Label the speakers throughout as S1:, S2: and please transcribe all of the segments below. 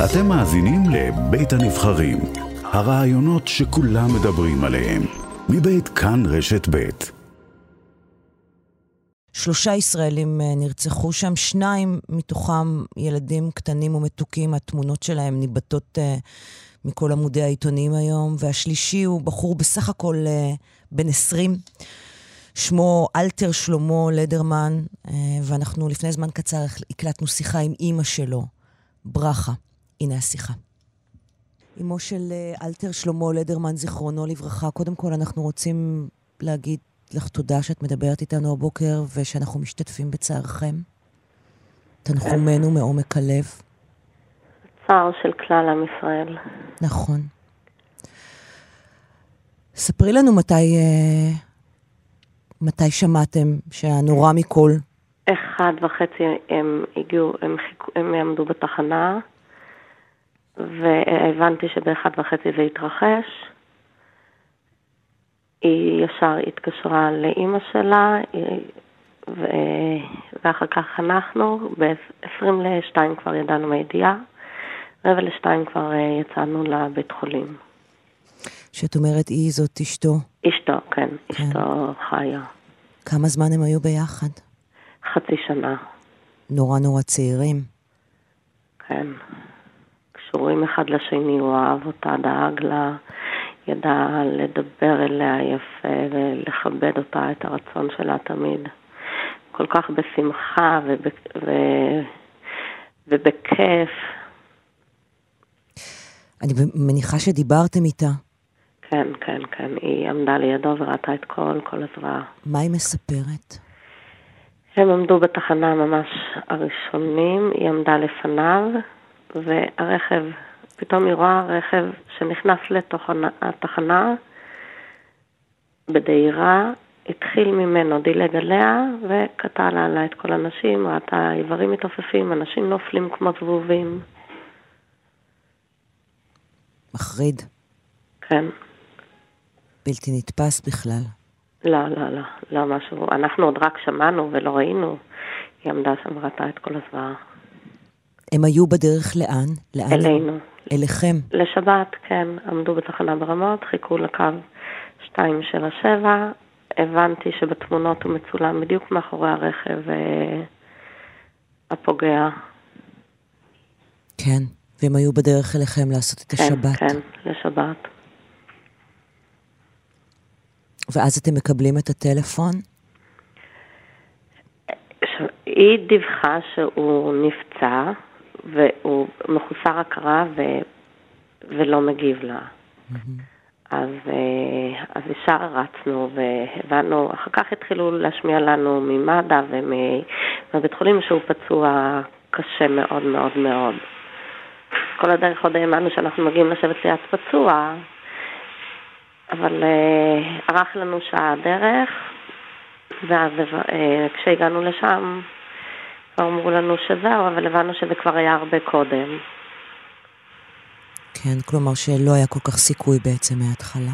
S1: אתם מאזינים לבית הנבחרים, הרעיונות שכולם מדברים עליהם, מבית כאן רשת בית.
S2: שלושה ישראלים אה, נרצחו שם, שניים מתוכם ילדים קטנים ומתוקים, התמונות שלהם ניבטות uh, מכל עמודי העיתונים היום, והשלישי הוא בחור בסך הכל uh, בן 20. שמו אלתר שלמה לדרמן, ואנחנו לפני זמן קצר הקלטנו שיחה עם אימא שלו, ברכה. הנה השיחה. אמו של אלתר שלמה לדרמן, זיכרונו לברכה, קודם כל אנחנו רוצים להגיד לך תודה שאת מדברת איתנו הבוקר ושאנחנו משתתפים בצערכם. תנחומינו מעומק הלב.
S3: צער של כלל עם ישראל.
S2: נכון. ספרי לנו מתי, אה, מתי שמעתם שהנורא מכל...
S3: אחד וחצי הם הגיעו, הם, חיכו, הם עמדו בתחנה, והבנתי שבאחד וחצי זה התרחש. היא ישר התקשרה לאימא שלה, ו... ואחר כך אנחנו, ב-20 ל-2 כבר ידענו מהידיעה, רבע ל-2 כבר אה, יצאנו לבית חולים.
S2: שאת אומרת היא זאת אשתו?
S3: אשתו, כן, כן. אשתו חיה.
S2: כמה זמן הם היו ביחד?
S3: חצי שנה.
S2: נורא נורא צעירים.
S3: כן. קשורים אחד לשני, הוא אהב אותה, דאג לה. ידע לדבר אליה יפה ולכבד אותה, את הרצון שלה תמיד. כל כך בשמחה וב, ו, ובכיף.
S2: אני מניחה שדיברתם איתה.
S3: כן, כן, כן. היא עמדה לידו וראתה את כל, כל הזוועה.
S2: מה היא מספרת?
S3: הם עמדו בתחנה ממש הראשונים, היא עמדה לפניו, והרכב פתאום היא רואה רכב שנכנס לתוך התחנה בדהירה, התחיל ממנו, דילג עליה וקטע לה את כל הנשים, ראתה איברים מתעופפים, אנשים נופלים כמו זבובים.
S2: מחריד.
S3: כן.
S2: בלתי נתפס בכלל.
S3: לא, לא, לא, לא משהו. אנחנו עוד רק שמענו ולא ראינו. היא עמדה שם וראתה את כל הזוועה.
S2: הם היו בדרך לאן? לאן
S3: אלינו.
S2: אליכם?
S3: לשבת, כן. עמדו בתחנה ברמות, חיכו לקו 277. הבנתי שבתמונות הוא מצולם בדיוק מאחורי הרכב אה, הפוגע.
S2: כן, והם היו בדרך אליכם לעשות את
S3: כן,
S2: השבת.
S3: כן, כן, לשבת.
S2: ואז אתם מקבלים את הטלפון?
S3: היא דיווחה שהוא נפצע, והוא מחוסר הכרה ו... ולא מגיב לה. Mm-hmm. אז, אה, אז ישר רצנו והבנו, אחר כך התחילו להשמיע לנו ממד"א ומבית חולים שהוא פצוע קשה מאוד מאוד מאוד. כל הדרך עוד האמנו שאנחנו מגיעים לשבת ליד פצוע, אבל uh, ערך לנו שעה דרך, ואז uh, כשהגענו לשם, אמרו לנו שזהו, אבל הבנו שזה כבר היה הרבה קודם.
S2: כן, כלומר שלא היה כל כך סיכוי בעצם מההתחלה.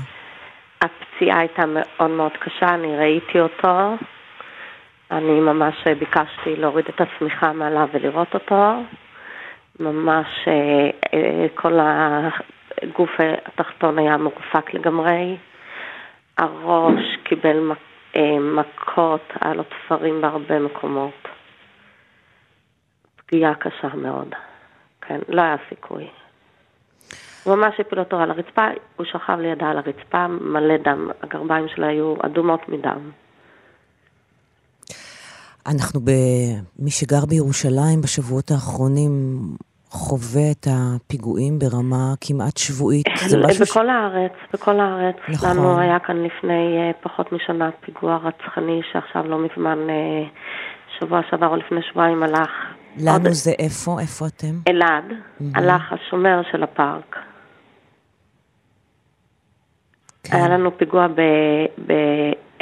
S3: הפציעה הייתה מאוד מאוד קשה, אני ראיתי אותו. אני ממש ביקשתי להוריד את השמיכה מעליו ולראות אותו. ממש אה, אה, כל הגוף התחתון היה מרוסק לגמרי. הראש קיבל אה, מכות, היה לו תפרים בהרבה מקומות. פגיעה קשה מאוד. כן, לא היה סיכוי. הוא ממש הפיל אותו על הרצפה, הוא שכב לידה על הרצפה, מלא דם. הגרביים שלה היו אדומות מדם.
S2: אנחנו, ב... מי שגר בירושלים בשבועות האחרונים חווה את הפיגועים ברמה כמעט שבועית.
S3: זה משהו בכל ש... הארץ, בכל הארץ. נכון. לנו היה כאן לפני uh, פחות משנה פיגוע רצחני שעכשיו לא מזמן, uh, שבוע שעבר או לפני שבועיים הלך
S2: לנו עוד... זה איפה? איפה אתם?
S3: אלעד, mm-hmm. הלך השומר של הפארק. כן. היה לנו פיגוע ב-AER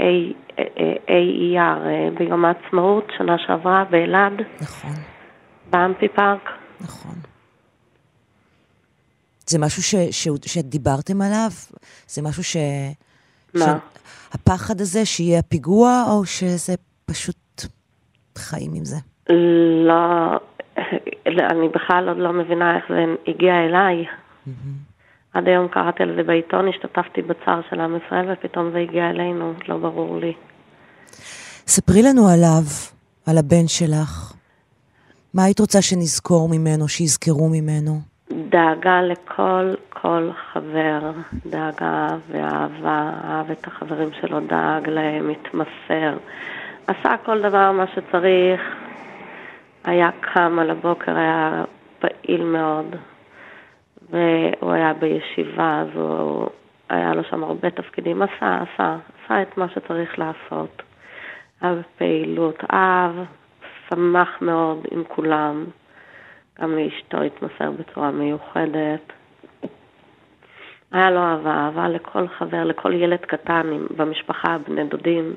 S3: אה, ביום העצמאות, שנה שעברה, באלעד.
S2: נכון.
S3: באמפי פארק.
S2: נכון. זה משהו ש, ש, שדיברתם עליו? זה משהו ש...
S3: מה? ש...
S2: הפחד הזה שיהיה פיגוע, או שזה פשוט חיים עם זה?
S3: לא, אני בכלל עוד לא מבינה איך זה הגיע אליי. עד היום קראתי על זה בעיתון, השתתפתי בצער של עם ישראל, ופתאום זה הגיע אלינו, לא ברור לי.
S2: ספרי לנו עליו, על הבן שלך. מה היית רוצה שנזכור ממנו, שיזכרו ממנו?
S3: דאגה לכל כל חבר, דאגה ואהבה, אהב את החברים שלו, דאג להם, התמסר. עשה כל דבר מה שצריך, היה קם על הבוקר, היה פעיל מאוד, והוא היה בישיבה, אז הוא, היה לו שם הרבה תפקידים, עשה, עשה, עשה את מה שצריך לעשות. היה בפעילות, אהב, שמח מאוד עם כולם, גם לאשתו התמסר בצורה מיוחדת. היה לו אהבה, אהבה לכל חבר, לכל ילד קטן במשפחה, בני דודים,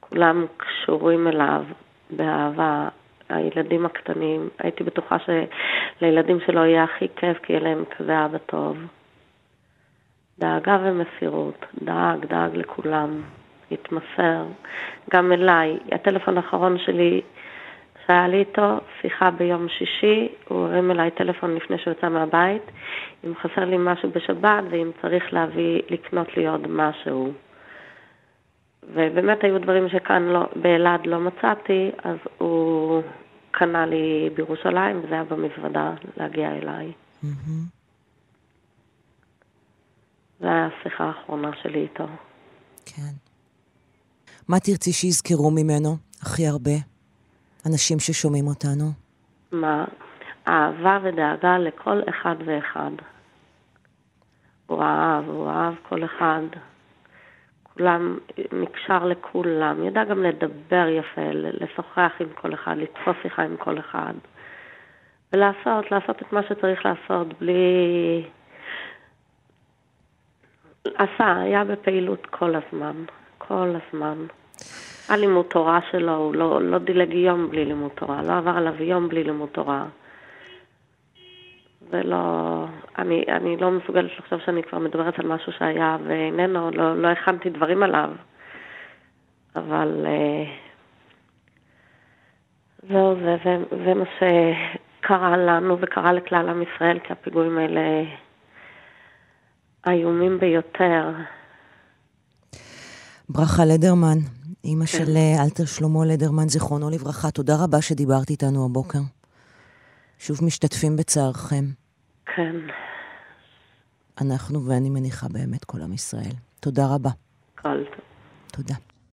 S3: כולם קשורים אליו באהבה. הילדים הקטנים, הייתי בטוחה שלילדים שלו יהיה הכי כיף, כי יהיה להם כזה אבא טוב. דאגה ומסירות, דאג, דאג לכולם, התמסר, גם אליי. הטלפון האחרון שלי שהיה לי איתו שיחה ביום שישי, הוא הרים אליי טלפון לפני שהוא יצא מהבית, אם חסר לי משהו בשבת ואם צריך להביא, לקנות לי עוד משהו. ובאמת היו דברים שכאן לא, באלעד לא מצאתי, אז הוא קנה לי בירושלים, וזה היה במזוודה להגיע אליי. Mm-hmm. זו הייתה השיחה האחרונה שלי איתו.
S2: כן. מה תרצי שיזכרו ממנו הכי הרבה? אנשים ששומעים אותנו?
S3: מה? אהבה ודאגה לכל אחד ואחד. הוא אהב, הוא אהב כל אחד. כולם, נקשר לכולם. ידע גם לדבר יפה, לשוחח עם כל אחד, לתפוס שיחה עם כל אחד. ולעשות, לעשות את מה שצריך לעשות בלי... עשה, היה בפעילות כל הזמן, כל הזמן. הלימוד תורה שלו, הוא לא, לא דילג יום בלי לימוד תורה, לא עבר עליו יום בלי לימוד תורה. ולא, אני, אני לא מסוגלת לחשוב שאני כבר מדברת על משהו שהיה ואיננו, לא, לא הכנתי דברים עליו. אבל אה, זהו, זה, זה, זה מה שקרה לנו וקרה לכלל עם ישראל, כי הפיגועים האלה איומים ביותר.
S2: ברכה לדרמן, אימא כן. של אה, אלתר שלמה לדרמן, זיכרונו לברכה, תודה רבה שדיברת איתנו הבוקר. שוב משתתפים בצערכם.
S3: כן.
S2: אנחנו, ואני מניחה באמת כל עם ישראל. תודה רבה.
S3: כל טוב.
S2: תודה.